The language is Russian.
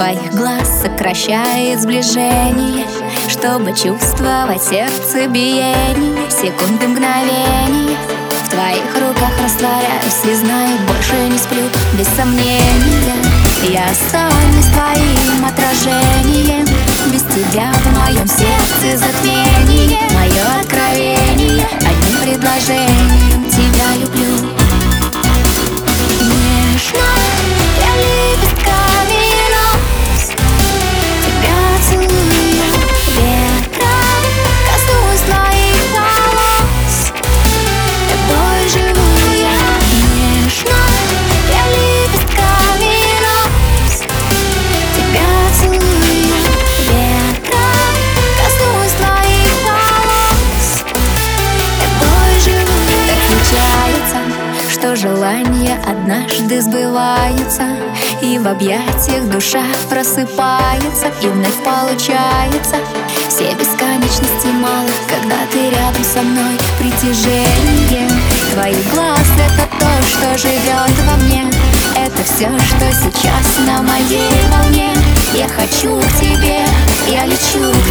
твоих глаз сокращает сближение Чтобы чувствовать сердце биение. Секунды мгновения В твоих руках растворяюсь и знаю, больше не сплю Без сомнения. Я останусь твоим отражением что желание однажды сбывается И в объятиях душа просыпается И вновь получается. Все бесконечности мало, когда ты рядом со мной. Притяжение твоих глаз — это то, что живет во мне. Это все, что сейчас на моей волне. Я хочу к тебе, я лечу. к